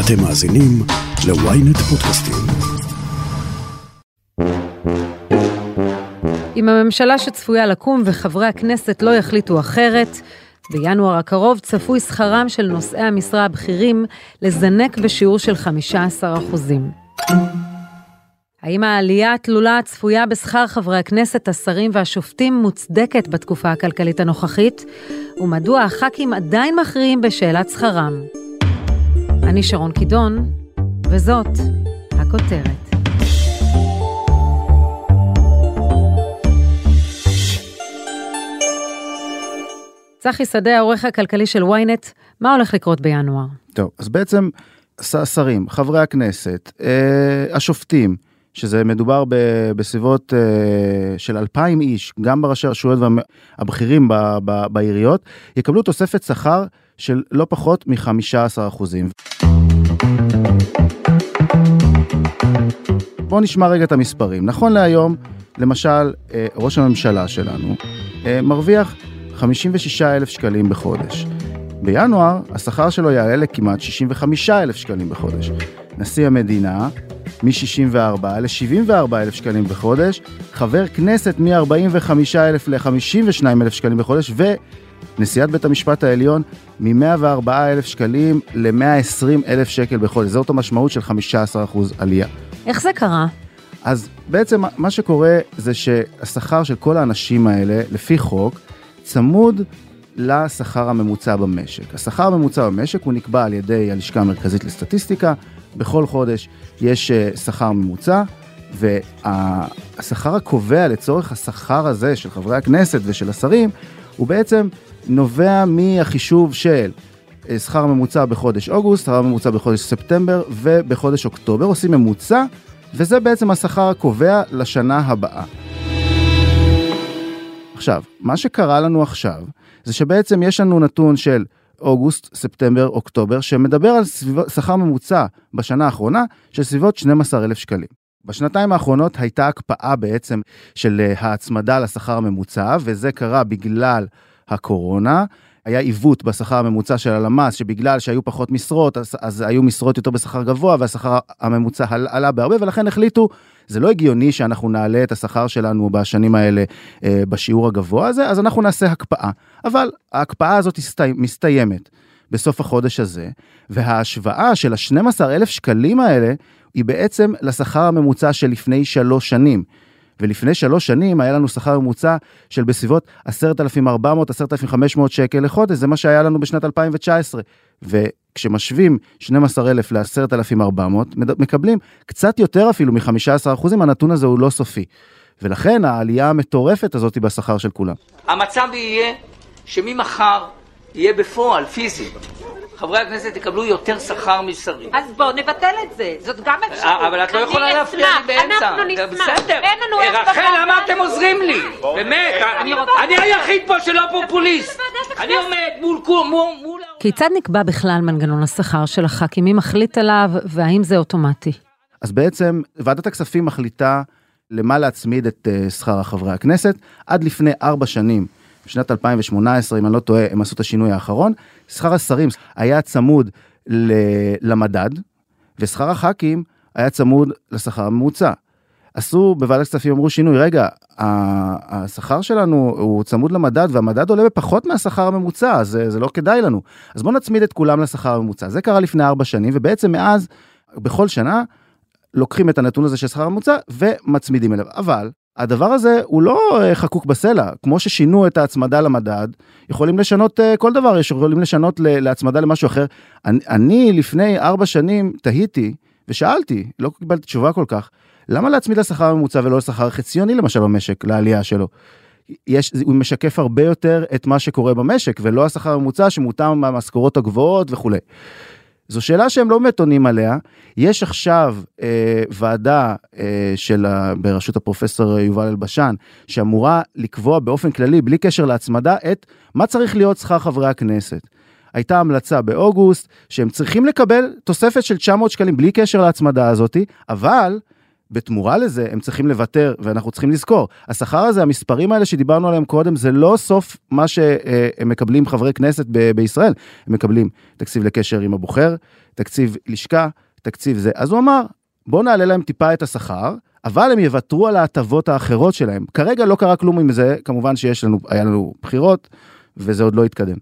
אתם מאזינים ל-ynet פודקאסטים. אם הממשלה שצפויה לקום וחברי הכנסת לא יחליטו אחרת, בינואר הקרוב צפוי שכרם של נושאי המשרה הבכירים לזנק בשיעור של 15%. האם העלייה התלולה הצפויה בשכר חברי הכנסת, השרים והשופטים מוצדקת בתקופה הכלכלית הנוכחית? ומדוע הח"כים עדיין מכריעים בשאלת שכרם? אני שרון קידון, וזאת הכותרת. צחי שדה, העורך הכלכלי של ynet, מה הולך לקרות בינואר? טוב, אז בעצם שרים, חברי הכנסת, אה, השופטים, שזה מדובר ב, בסביבות אה, של אלפיים איש, גם בראשי הרשויות והבכירים בעיריות, יקבלו תוספת שכר של לא פחות מ-15 אחוזים. בואו נשמע רגע את המספרים. נכון להיום, למשל, אה, ראש הממשלה שלנו אה, מרוויח 56 אלף שקלים בחודש. בינואר השכר שלו יעלה לכמעט 65 אלף שקלים בחודש. נשיא המדינה מ-64 ל-74 אלף שקלים בחודש, חבר כנסת מ-45 אלף ל-52 אלף שקלים בחודש, ונשיאת בית המשפט העליון מ-104 אלף שקלים ל-120 אלף שקל בחודש. זאת המשמעות של 15% עלייה. איך זה קרה? אז בעצם מה שקורה זה שהשכר של כל האנשים האלה, לפי חוק, צמוד לשכר הממוצע במשק. השכר הממוצע במשק הוא נקבע על ידי הלשכה המרכזית לסטטיסטיקה, בכל חודש יש אה, שכר ממוצע, והשכר הקובע לצורך השכר הזה של חברי הכנסת ושל השרים, הוא בעצם נובע מהחישוב של אה, שכר ממוצע בחודש אוגוסט, שכר ממוצע בחודש ספטמבר ובחודש אוקטובר, עושים ממוצע, וזה בעצם השכר הקובע לשנה הבאה. עכשיו, מה שקרה לנו עכשיו, זה שבעצם יש לנו נתון של אוגוסט, ספטמבר, אוקטובר, שמדבר על שכר ממוצע בשנה האחרונה של סביבות 12,000 שקלים. בשנתיים האחרונות הייתה הקפאה בעצם של אה, ההצמדה לשכר הממוצע, וזה קרה בגלל הקורונה. היה עיוות בשכר הממוצע של הלמ"ס, שבגלל שהיו פחות משרות, אז, אז היו משרות יותר בשכר גבוה, והשכר הממוצע עלה בהרבה, ולכן החליטו, זה לא הגיוני שאנחנו נעלה את השכר שלנו בשנים האלה אה, בשיעור הגבוה הזה, אז אנחנו נעשה הקפאה. אבל ההקפאה הזאת הסתי, מסתיימת בסוף החודש הזה, וההשוואה של ה-12,000 שקלים האלה, היא בעצם לשכר הממוצע של לפני שלוש שנים. ולפני שלוש שנים היה לנו שכר ממוצע של בסביבות 10,400-10,500 שקל לחודש, זה מה שהיה לנו בשנת 2019. וכשמשווים 12,000 ל-10,400, מקבלים קצת יותר אפילו מ-15 אחוזים, הנתון הזה הוא לא סופי. ולכן העלייה המטורפת הזאת היא בשכר של כולם. המצב יהיה שממחר יהיה בפועל, פיזי, חברי הכנסת יקבלו יותר שכר משרים. אז בואו נבטל את זה, זאת גם אפשרות. אה, אבל את לא יכולה להפריע לי באמצע. אנחנו נשמח. בסדר. אין לנו איך רחל, למה אתם עוזרים לי? באמת, אני היחיד פה שלא פופוליסט. אני עומד מול מול... כיצד נקבע בכלל מנגנון השכר של הח"כים? מי מחליט עליו, והאם זה אוטומטי? אז בעצם ועדת הכספים מחליטה למה להצמיד את אה, שכר חברי הכנסת. עד לפני ארבע שנים בשנת 2018, אם אני לא טועה, הם עשו את השינוי האחרון, שכר השרים היה צמוד למדד, ושכר הח"כים היה צמוד לשכר הממוצע. עשו בוועדת כספים אמרו שינוי רגע השכר שלנו הוא צמוד למדד והמדד עולה בפחות מהשכר הממוצע זה, זה לא כדאי לנו. אז בוא נצמיד את כולם לשכר הממוצע. זה קרה לפני ארבע שנים ובעצם מאז בכל שנה לוקחים את הנתון הזה של שכר הממוצע ומצמידים אליו. אבל הדבר הזה הוא לא אה, חקוק בסלע, כמו ששינו את ההצמדה למדד, יכולים לשנות אה, כל דבר, יכולים לשנות להצמדה למשהו אחר. אני, אני לפני ארבע שנים תהיתי ושאלתי, לא קיבלתי תשובה כל כך, למה להצמיד לשכר הממוצע ולא לשכר חציוני למשל במשק, לעלייה שלו? יש, הוא משקף הרבה יותר את מה שקורה במשק ולא השכר הממוצע שמותאם מהמשכורות הגבוהות וכולי. זו שאלה שהם לא באמת עונים עליה. יש עכשיו אה, ועדה אה, של, בראשות הפרופסור יובל אלבשן, שאמורה לקבוע באופן כללי, בלי קשר להצמדה, את מה צריך להיות שכר חברי הכנסת. הייתה המלצה באוגוסט שהם צריכים לקבל תוספת של 900 שקלים בלי קשר להצמדה הזאתי, אבל בתמורה לזה הם צריכים לוותר, ואנחנו צריכים לזכור, השכר הזה, המספרים האלה שדיברנו עליהם קודם, זה לא סוף מה שהם מקבלים חברי כנסת ב- בישראל. הם מקבלים תקציב לקשר עם הבוחר, תקציב לשכה, תקציב זה. אז הוא אמר, בואו נעלה להם טיפה את השכר, אבל הם יוותרו על ההטבות האחרות שלהם. כרגע לא קרה כלום עם זה, כמובן שיש לנו, היה לנו בחירות, וזה עוד לא התקדם.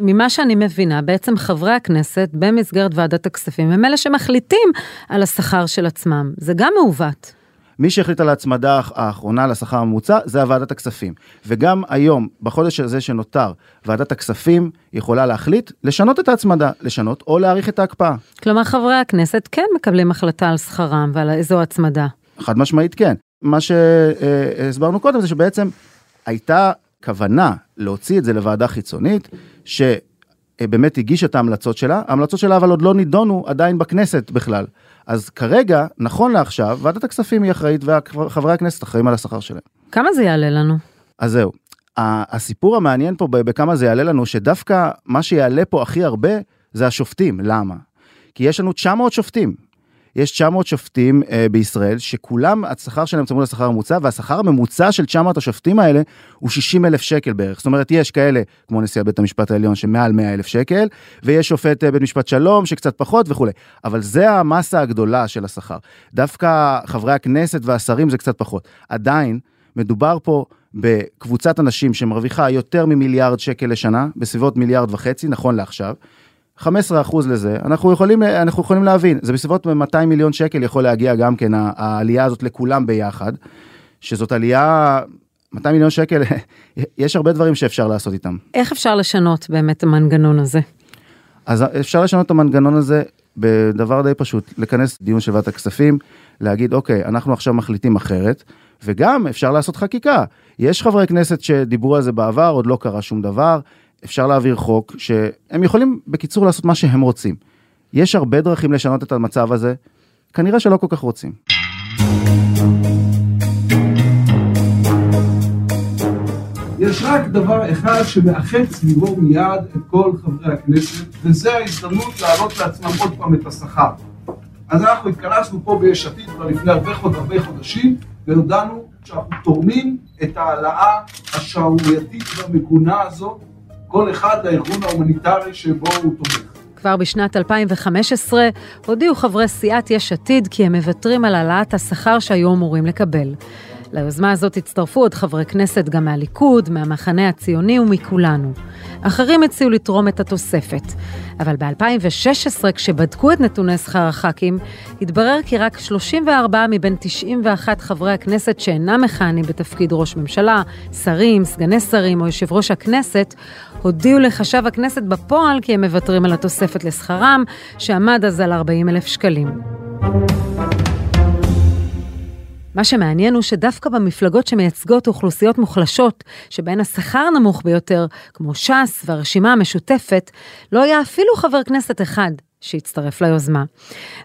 ממה שאני מבינה, בעצם חברי הכנסת במסגרת ועדת הכספים הם אלה שמחליטים על השכר של עצמם. זה גם מעוות. מי שהחליט על ההצמדה האחרונה לשכר הממוצע זה הוועדת הכספים. וגם היום, בחודש הזה שנותר, ועדת הכספים יכולה להחליט לשנות את ההצמדה, לשנות או להאריך את ההקפאה. כלומר, חברי הכנסת כן מקבלים החלטה על שכרם ועל איזו הצמדה. חד משמעית כן. מה שהסברנו קודם זה שבעצם הייתה כוונה להוציא את זה לוועדה חיצונית, שבאמת הגישה את ההמלצות שלה, ההמלצות שלה אבל עוד לא נידונו עדיין בכנסת בכלל. אז כרגע, נכון לעכשיו, ועדת הכספים היא אחראית וחברי הכנסת אחראים על השכר שלהם. כמה זה יעלה לנו? אז זהו. הסיפור המעניין פה בכמה זה יעלה לנו, שדווקא מה שיעלה פה הכי הרבה זה השופטים. למה? כי יש לנו 900 שופטים. יש 900 שופטים אה, בישראל, שכולם, השכר שלהם צמוד לשכר הממוצע, והשכר הממוצע של 900 השופטים האלה הוא 60 אלף שקל בערך. זאת אומרת, יש כאלה, כמו נשיאה בית המשפט העליון, שמעל 100 אלף שקל, ויש שופט אה, בית משפט שלום, שקצת פחות וכולי. אבל זה המסה הגדולה של השכר. דווקא חברי הכנסת והשרים זה קצת פחות. עדיין, מדובר פה בקבוצת אנשים שמרוויחה יותר ממיליארד שקל לשנה, בסביבות מיליארד וחצי, נכון לעכשיו. 15% לזה, אנחנו יכולים, אנחנו יכולים להבין, זה בסביבות 200 מיליון שקל יכול להגיע גם כן העלייה הזאת לכולם ביחד, שזאת עלייה, 200 מיליון שקל, יש הרבה דברים שאפשר לעשות איתם. איך אפשר לשנות באמת המנגנון הזה? אז אפשר לשנות את המנגנון הזה בדבר די פשוט, לכנס דיון של ועדת הכספים, להגיד אוקיי, אנחנו עכשיו מחליטים אחרת, וגם אפשר לעשות חקיקה. יש חברי כנסת שדיברו על זה בעבר, עוד לא קרה שום דבר. אפשר להעביר חוק שהם יכולים בקיצור לעשות מה שהם רוצים. יש הרבה דרכים לשנות את המצב הזה, כנראה שלא כל כך רוצים. יש רק דבר אחד שמאחד סביבו מיד את כל חברי הכנסת, וזה ההזדמנות להעלות לעצמם עוד פעם את השכר. אז אנחנו התכנסנו פה ביש עתיד כבר לפני הרבה, חוד, הרבה חודשים, והודענו שאנחנו תורמים את ההעלאה השערורייתית והמגונה הזאת כל אחד לארגון ההומניטרי שבו הוא תומך. כבר בשנת 2015 הודיעו חברי סיעת יש עתיד כי הם מוותרים על העלאת השכר שהיו אמורים לקבל. ליוזמה הזאת הצטרפו עוד חברי כנסת גם מהליכוד, מהמחנה הציוני ומכולנו. אחרים הציעו לתרום את התוספת. אבל ב-2016, כשבדקו את נתוני שכר הח"כים, התברר כי רק 34 מבין 91 חברי הכנסת שאינם מכהנים בתפקיד ראש ממשלה, שרים, סגני שרים או יושב ראש הכנסת, הודיעו לחשב הכנסת בפועל כי הם מוותרים על התוספת לשכרם, שעמד אז על 40 אלף שקלים. מה שמעניין הוא שדווקא במפלגות שמייצגות אוכלוסיות מוחלשות, שבהן השכר נמוך ביותר, כמו ש"ס והרשימה המשותפת, לא היה אפילו חבר כנסת אחד שהצטרף ליוזמה.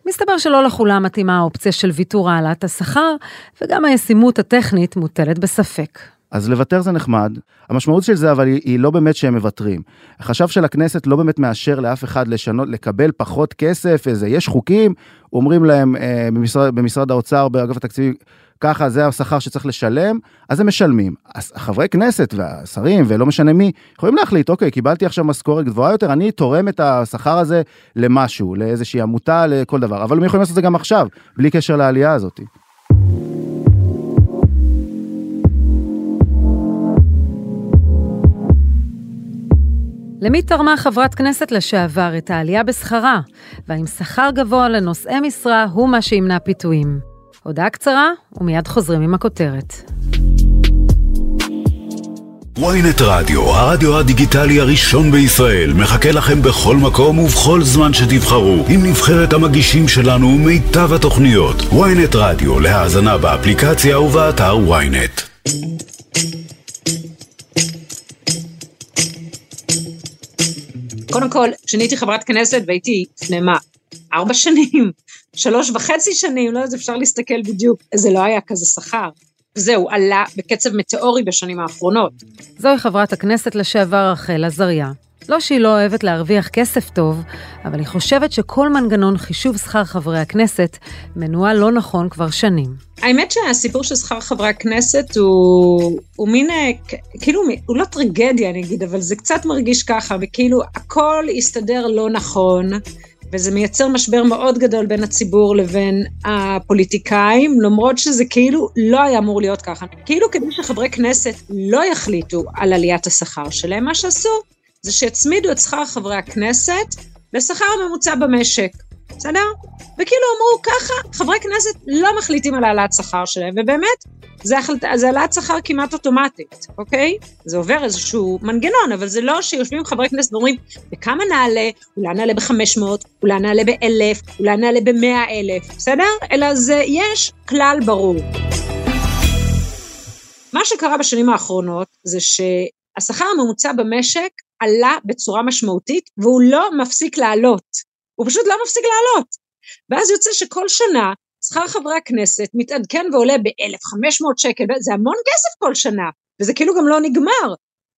מסתבר שלא לכולם מתאימה האופציה של ויתור העלאת השכר, וגם הישימות הטכנית מוטלת בספק. אז לוותר זה נחמד, המשמעות של זה אבל היא, לא באמת שהם מוותרים. החשב של הכנסת לא באמת מאשר לאף אחד לשנות, לקבל פחות כסף, איזה, יש חוקים, אומרים להם אה, במשרד, במשרד האוצר, באגף התקציבים, ככה זה השכר שצריך לשלם, אז הם משלמים. אז חברי כנסת והשרים ולא משנה מי, יכולים להחליט, אוקיי, קיבלתי עכשיו משכורת גבוהה יותר, אני תורם את השכר הזה למשהו, לאיזושהי עמותה, לכל דבר, אבל הם יכולים לעשות את זה גם עכשיו, בלי קשר לעלייה הזאת. למי תרמה חברת כנסת לשעבר את העלייה בשכרה, והאם שכר גבוה לנושאי משרה הוא מה שימנע פיתויים. הודעה קצרה, ומיד חוזרים עם הכותרת. ויינט רדיו, הרדיו הדיגיטלי הראשון בישראל, מחכה לכם בכל מקום ובכל זמן שתבחרו, עם נבחרת המגישים שלנו ומיטב התוכניות. ויינט רדיו, להאזנה באפליקציה ובאתר ויינט. קודם כל, כשאני הייתי חברת כנסת והייתי לפני מה, ארבע שנים, שלוש וחצי שנים, לא יודעת, אפשר להסתכל בדיוק, זה לא היה כזה שכר. זהו, עלה בקצב מטאורי בשנים האחרונות. זוהי חברת הכנסת לשעבר רחל עזריה. לא שהיא לא אוהבת להרוויח כסף טוב, אבל היא חושבת שכל מנגנון חישוב שכר חברי הכנסת מנוהל לא נכון כבר שנים. האמת שהסיפור של שכר חברי הכנסת הוא, הוא מין, כאילו, הוא לא טרגדיה אני אגיד, אבל זה קצת מרגיש ככה, וכאילו הכל הסתדר לא נכון, וזה מייצר משבר מאוד גדול בין הציבור לבין הפוליטיקאים, למרות שזה כאילו לא היה אמור להיות ככה. כאילו כדי שחברי כנסת לא יחליטו על עליית השכר שלהם, מה שעשו זה שהצמידו את שכר חברי הכנסת לשכר הממוצע במשק, בסדר? וכאילו אמרו ככה, חברי כנסת לא מחליטים על העלאת שכר שלהם, ובאמת, זה, העלאת שכר כמעט אוטומטית, אוקיי? זה עובר איזשהו מנגנון, אבל זה לא שיושבים חברי כנסת ואומרים, בכמה נעלה, אולי נעלה ב-500, אולי נעלה ב-1,000, אולי נעלה ב-100,000, בסדר? אלא זה, יש כלל ברור. מה שקרה בשנים האחרונות זה שהשכר הממוצע במשק עלה בצורה משמעותית והוא לא מפסיק לעלות. הוא פשוט לא מפסיק לעלות. ואז יוצא שכל שנה שכר חברי הכנסת מתעדכן ועולה ב-1,500 שקל, זה המון כסף כל שנה, וזה כאילו גם לא נגמר.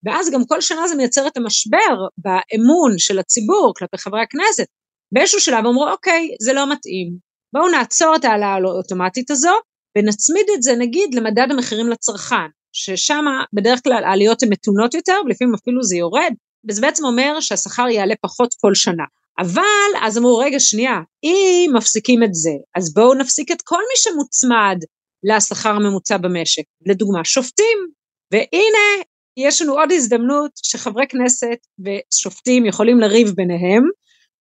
ואז גם כל שנה זה מייצר את המשבר באמון של הציבור כלפי חברי הכנסת. באיזשהו שלב אמרו, אוקיי, זה לא מתאים. בואו נעצור את ההעלאה האוטומטית הזו, ונצמיד את זה נגיד למדד המחירים לצרכן, ששם בדרך כלל העליות הן מתונות יותר, ולפעמים אפילו זה יורד, וזה בעצם אומר שהשכר יעלה פחות כל שנה. אבל אז אמרו, רגע, שנייה, אם מפסיקים את זה, אז בואו נפסיק את כל מי שמוצמד לשכר הממוצע במשק. לדוגמה, שופטים. והנה, יש לנו עוד הזדמנות שחברי כנסת ושופטים יכולים לריב ביניהם,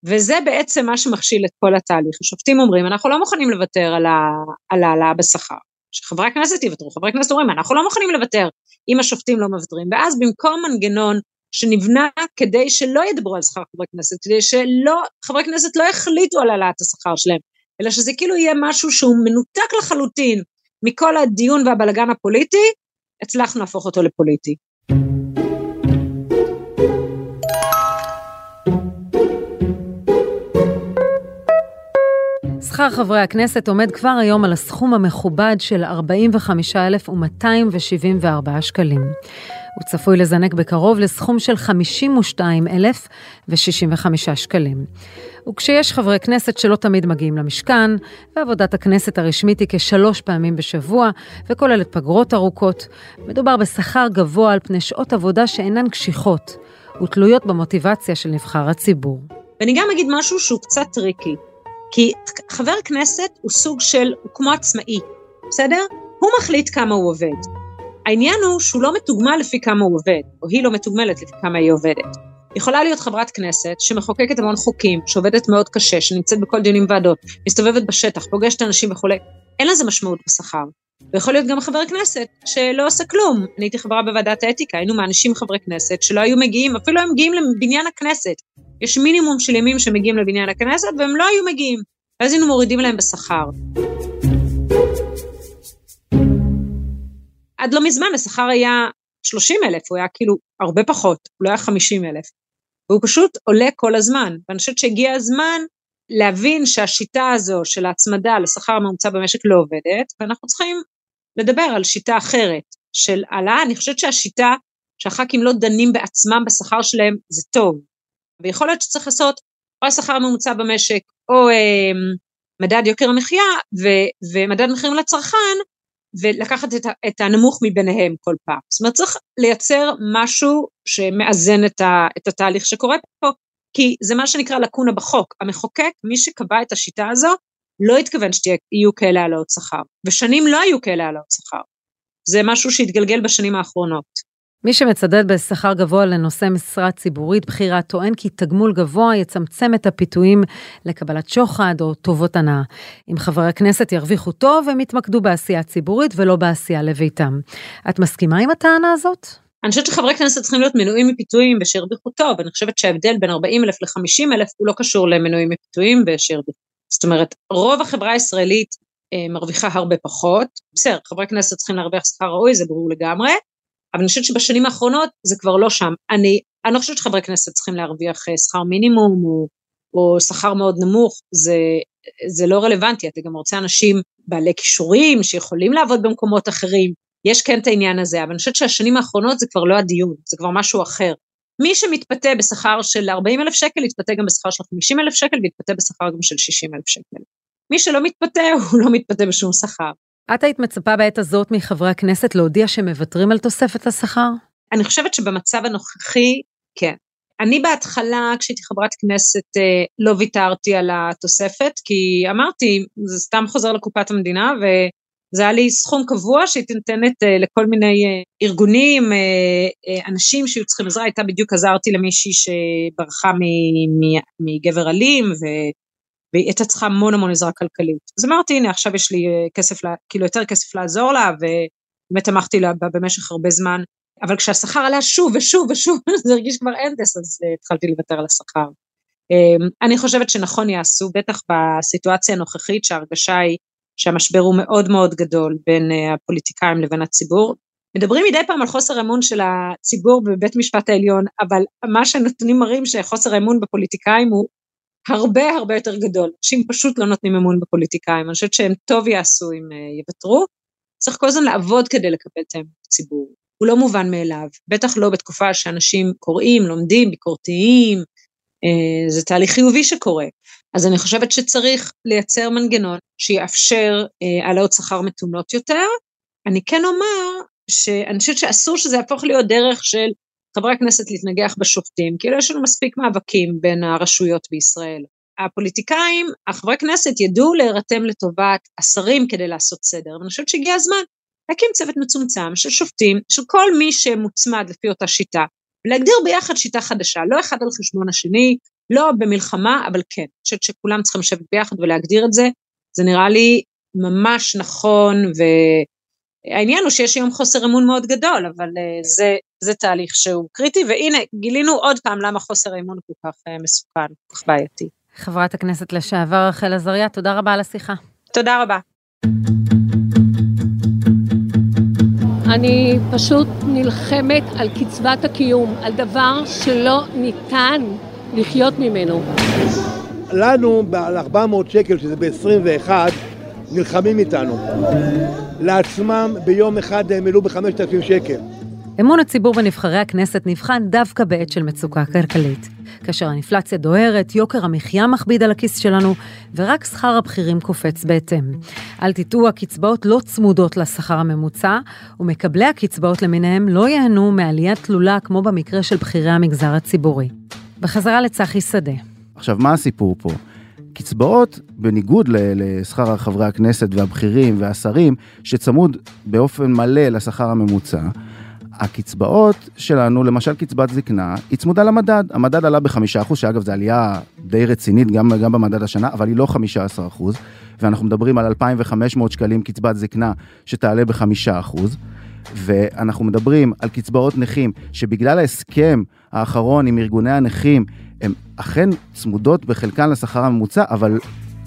וזה בעצם מה שמכשיל את כל התהליך. השופטים אומרים, אנחנו לא מוכנים לוותר על העלאה בשכר. שחברי הכנסת יוותרו, חברי הכנסת אומרים, אנחנו לא מוכנים לוותר אם השופטים לא מוותרים. ואז במקום מנגנון שנבנה כדי שלא ידברו על שכר חברי כנסת, כדי שלא, חברי כנסת לא יחליטו על העלאת השכר שלהם, אלא שזה כאילו יהיה משהו שהוא מנותק לחלוטין מכל הדיון והבלגן הפוליטי, הצלחנו להפוך אותו לפוליטי. שכר חברי הכנסת עומד כבר היום על הסכום המכובד של 45,274 שקלים. הוא צפוי לזנק בקרוב לסכום של 52,065 שקלים. וכשיש חברי כנסת שלא תמיד מגיעים למשכן, ועבודת הכנסת הרשמית היא כשלוש פעמים בשבוע, וכוללת פגרות ארוכות, מדובר בשכר גבוה על פני שעות עבודה שאינן קשיחות, ותלויות במוטיבציה של נבחר הציבור. ואני גם אגיד משהו שהוא קצת tricky, כי חבר כנסת הוא סוג של, הוא כמו עצמאי, בסדר? הוא מחליט כמה הוא עובד. העניין הוא שהוא לא מתוגמל לפי כמה הוא עובד, או היא לא מתוגמלת לפי כמה היא עובדת. יכולה להיות חברת כנסת שמחוקקת המון חוקים, שעובדת מאוד קשה, שנמצאת בכל דיונים ועדות, מסתובבת בשטח, פוגשת אנשים וכולי, אין לזה משמעות בשכר. ויכול להיות גם חבר כנסת שלא עושה כלום. אני הייתי חברה בוועדת האתיקה, היינו מאנשים חברי כנסת שלא היו מגיעים, אפילו הם מגיעים לבניין הכנסת. יש מינימום של ימים שמגיעים לבניין הכנסת והם לא היו מגיעים. ואז היינו מורידים להם בשכר. עד לא מזמן השכר היה 30 אלף, הוא היה כאילו הרבה פחות, הוא לא היה 50 אלף. והוא פשוט עולה כל הזמן. ואני חושבת שהגיע הזמן להבין שהשיטה הזו של ההצמדה לשכר הממוצע במשק לא עובדת, ואנחנו צריכים לדבר על שיטה אחרת של העלאה. אני חושבת שהשיטה שהח"כים לא דנים בעצמם בשכר שלהם זה טוב. ויכול להיות שצריך לעשות או השכר הממוצע במשק או אה, מדד יוקר המחיה ומדד מחירים לצרכן, ולקחת את, את הנמוך מביניהם כל פעם. זאת אומרת, צריך לייצר משהו שמאזן את, ה, את התהליך שקורה פה, כי זה מה שנקרא לקונה בחוק. המחוקק, מי שקבע את השיטה הזו, לא התכוון שיהיו כאלה העלאות שכר, ושנים לא היו כאלה העלאות שכר. זה משהו שהתגלגל בשנים האחרונות. מי שמצדד בשכר גבוה לנושא משרה ציבורית בכירה טוען כי תגמול גבוה יצמצם את הפיתויים לקבלת שוחד או טובות הנאה. אם חברי הכנסת ירוויחו טוב, הם יתמקדו בעשייה ציבורית ולא בעשייה לביתם. את מסכימה עם הטענה הזאת? אני חושבת שחברי כנסת צריכים להיות מנועים מפיתויים ושירוויחו טוב, אני חושבת שההבדל בין 40 אלף ל-50 אלף הוא לא קשור למנועים מפיתויים ושירוויחו. זאת אומרת, רוב החברה הישראלית אה, מרוויחה הרבה פחות, בסדר, חברי כנסת צריכים להרוויח שכר ראוי, זה ברור לגמרי, אבל אני חושבת שבשנים האחרונות זה כבר לא שם. אני, אני לא חושבת שחברי כנסת צריכים להרוויח אה, שכר מינימום או, או שכר מאוד נמוך, זה, זה לא רלוונטי, אתה גם רוצה אנשים בעלי כישורים שיכולים לעבוד במקומות אחרים, יש כן את העניין הזה, אבל אני חושבת שהשנים האחרונות זה כבר לא הדיון, זה כבר משהו אחר. מי שמתפתה בשכר של 40 אלף שקל, יתפתה גם בשכר של 50 אלף שקל, ויתפתה בשכר גם של 60 אלף שקל. מי שלא מתפתה, הוא לא מתפתה בשום שכר. את היית מצפה בעת הזאת מחברי הכנסת להודיע שמוותרים על תוספת השכר? אני חושבת שבמצב הנוכחי, כן. אני בהתחלה, כשהייתי חברת כנסת, אה, לא ויתרתי על התוספת, כי אמרתי, זה סתם חוזר לקופת המדינה, וזה היה לי סכום קבוע שהייתי נותנת אה, לכל מיני אה, ארגונים, אנשים שהיו צריכים עזרה, הייתה בדיוק עזרתי למישהי שברחה מגבר אלים, והיא הייתה צריכה המון המון עזרה כלכלית. אז אמרתי, הנה, עכשיו יש לי כסף, כאילו יותר כסף לעזור לה, ובאמת תמכתי לה במשך הרבה זמן. אבל כשהשכר עלה שוב ושוב ושוב, זה הרגיש כבר אנדס, אז uh, התחלתי לוותר על השכר. Um, אני חושבת שנכון יעשו, בטח בסיטואציה הנוכחית, שההרגשה היא שהמשבר הוא מאוד מאוד גדול בין uh, הפוליטיקאים לבין הציבור. מדברים מדי פעם על חוסר אמון של הציבור בבית משפט העליון, אבל מה שהנתונים מראים שחוסר האמון בפוליטיקאים הוא הרבה הרבה יותר גדול. אנשים פשוט לא נותנים אמון בפוליטיקאים, אני חושבת שהם טוב יעשו אם uh, יוותרו. צריך כל הזמן לעבוד כדי לקבל את האמון בציבור. הוא לא מובן מאליו, בטח לא בתקופה שאנשים קוראים, לומדים, ביקורתיים, אה, זה תהליך חיובי שקורה. אז אני חושבת שצריך לייצר מנגנון שיאפשר אה, העלאות שכר מתונות יותר. אני כן אומר שאני חושבת שאסור שזה יהפוך להיות דרך של חברי הכנסת להתנגח בשופטים, כאילו יש לנו מספיק מאבקים בין הרשויות בישראל. הפוליטיקאים, החברי כנסת ידעו להירתם לטובת השרים כדי לעשות סדר, ואני חושבת שהגיע הזמן להקים צוות מצומצם של שופטים, של כל מי שמוצמד לפי אותה שיטה, ולהגדיר ביחד שיטה חדשה, לא אחד על חשבון השני, לא במלחמה, אבל כן, אני חושבת שכולם צריכים לשבת ביחד ולהגדיר את זה, זה נראה לי ממש נכון, והעניין הוא שיש היום חוסר אמון מאוד גדול, אבל uh, זה, זה תהליך שהוא קריטי, והנה, גילינו עוד פעם למה חוסר האמון כל כך uh, מסוכן, כל כך בעייתי. חברת הכנסת לשעבר רחל עזריה, תודה רבה על השיחה. תודה רבה. אני פשוט נלחמת על קצבת הקיום, על דבר שלא ניתן לחיות ממנו. לנו, על 400 שקל, שזה ב-21, נלחמים איתנו. לעצמם ביום אחד הם העלו ב-5,000 שקל. אמון הציבור בנבחרי הכנסת נבחן דווקא בעת של מצוקה כלכלית. כאשר האינפלציה דוהרת, יוקר המחיה מכביד על הכיס שלנו, ורק שכר הבכירים קופץ בהתאם. אל תטעו, הקצבאות לא צמודות לשכר הממוצע, ומקבלי הקצבאות למיניהם לא ייהנו מעלייה תלולה כמו במקרה של בכירי המגזר הציבורי. בחזרה לצחי שדה. עכשיו, מה הסיפור פה? קצבאות, בניגוד לשכר חברי הכנסת והבכירים והשרים, שצמוד באופן מלא לשכר הממוצע, הקצבאות שלנו, למשל קצבת זקנה, היא צמודה למדד. המדד עלה בחמישה אחוז, שאגב זו עלייה די רצינית גם, גם במדד השנה, אבל היא לא חמישה עשר אחוז. ואנחנו מדברים על 2,500 שקלים קצבת זקנה שתעלה בחמישה אחוז. ואנחנו מדברים על קצבאות נכים, שבגלל ההסכם האחרון עם ארגוני הנכים, הן אכן צמודות בחלקן לשכר הממוצע, אבל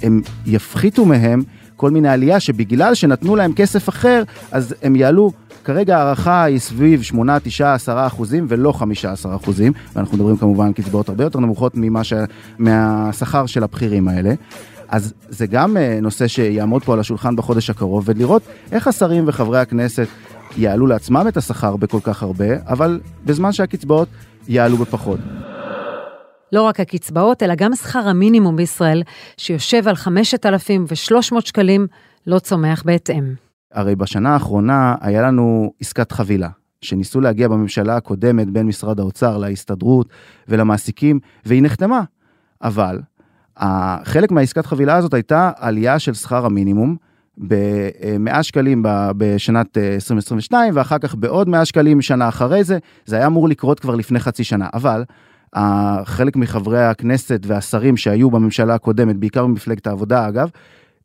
הם יפחיתו מהם כל מיני עלייה שבגלל שנתנו להם כסף אחר, אז הם יעלו כרגע ההערכה היא סביב 8, 9, 10 אחוזים ולא 15 אחוזים, ואנחנו מדברים כמובן על קצבאות הרבה יותר נמוכות ממה ש... מהשכר של הבכירים האלה. אז זה גם אה, נושא שיעמוד פה על השולחן בחודש הקרוב, ולראות איך השרים וחברי הכנסת יעלו לעצמם את השכר בכל כך הרבה, אבל בזמן שהקצבאות יעלו בפחות. לא רק הקצבאות, אלא גם שכר המינימום בישראל, שיושב על 5,300 שקלים, לא צומח בהתאם. הרי בשנה האחרונה היה לנו עסקת חבילה, שניסו להגיע בממשלה הקודמת בין משרד האוצר להסתדרות ולמעסיקים, והיא נחתמה. אבל חלק מהעסקת חבילה הזאת הייתה עלייה של שכר המינימום ב-100 שקלים בשנת 2022, אה, ואחר כך בעוד 100 שקלים שנה אחרי זה, זה היה אמור לקרות כבר לפני חצי שנה. אבל חלק מחברי הכנסת והשרים שהיו בממשלה הקודמת, בעיקר במפלגת העבודה אגב,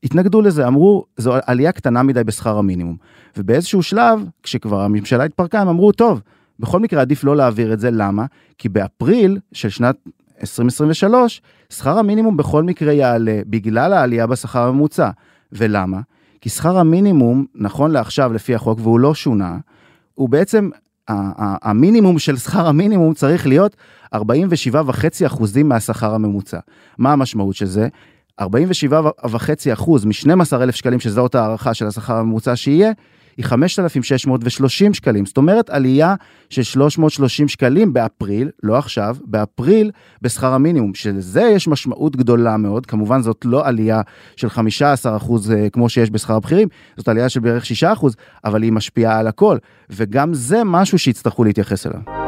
התנגדו לזה, אמרו, זו עלייה קטנה מדי בשכר המינימום. ובאיזשהו שלב, כשכבר הממשלה התפרקה, הם אמרו, טוב, בכל מקרה עדיף לא להעביר את זה, למה? כי באפריל של שנת 2023, שכר המינימום בכל מקרה יעלה בגלל העלייה בשכר הממוצע. ולמה? כי שכר המינימום, נכון לעכשיו לפי החוק, והוא לא שונה, הוא בעצם, המינימום של שכר המינימום צריך להיות 47.5% מהשכר הממוצע. מה המשמעות של זה? 47.5% מ-12,000 שקלים, שזאת הערכה של השכר הממוצע שיהיה, היא 5,630 שקלים. זאת אומרת, עלייה של 330 שקלים באפריל, לא עכשיו, באפריל, בשכר המינימום. שלזה יש משמעות גדולה מאוד. כמובן, זאת לא עלייה של 15 אחוז אה, כמו שיש בשכר הבכירים, זאת עלייה של בערך 6 אחוז, אבל היא משפיעה על הכל. וגם זה משהו שיצטרכו להתייחס אליו.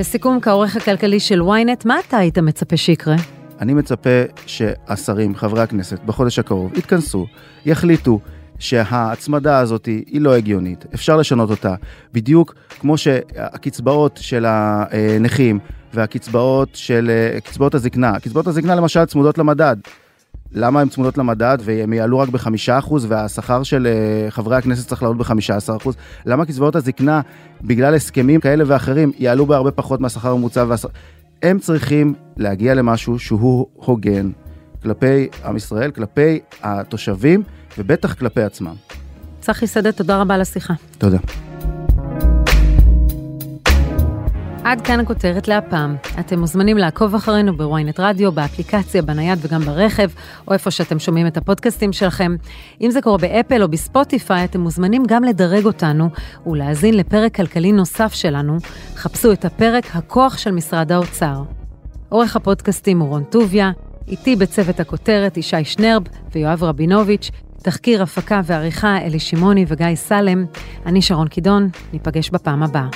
לסיכום, כעורך הכלכלי של ynet, מה אתה היית מצפה שיקרה? אני מצפה שהשרים, חברי הכנסת, בחודש הקרוב יתכנסו, יחליטו שההצמדה הזאת היא לא הגיונית, אפשר לשנות אותה, בדיוק כמו שהקצבאות של הנכים והקצבאות של קצבאות הזקנה, קצבאות הזקנה למשל צמודות למדד. למה הן צמודות למדד והן יעלו רק בחמישה אחוז והשכר של אה, חברי הכנסת צריך לעלות בחמישה עשר אחוז? למה קצבאות הזקנה, בגלל הסכמים כאלה ואחרים, יעלו בהרבה פחות מהשכר הממוצע? והש... הם צריכים להגיע למשהו שהוא הוגן כלפי עם ישראל, כלפי התושבים ובטח כלפי עצמם. צחי שדה, תודה רבה על השיחה. תודה. עד כאן הכותרת להפעם. אתם מוזמנים לעקוב אחרינו בוויינט רדיו, באפליקציה, בנייד וגם ברכב, או איפה שאתם שומעים את הפודקאסטים שלכם. אם זה קורה באפל או בספוטיפיי, אתם מוזמנים גם לדרג אותנו ולהאזין לפרק כלכלי נוסף שלנו. חפשו את הפרק הכוח של משרד האוצר. עורך הפודקאסטים הוא רון טוביה, איתי בצוות הכותרת ישי שנרב ויואב רבינוביץ', תחקיר, הפקה ועריכה אלי שמעוני וגיא סלם. אני שרון קידון, ניפגש בפעם הבאה.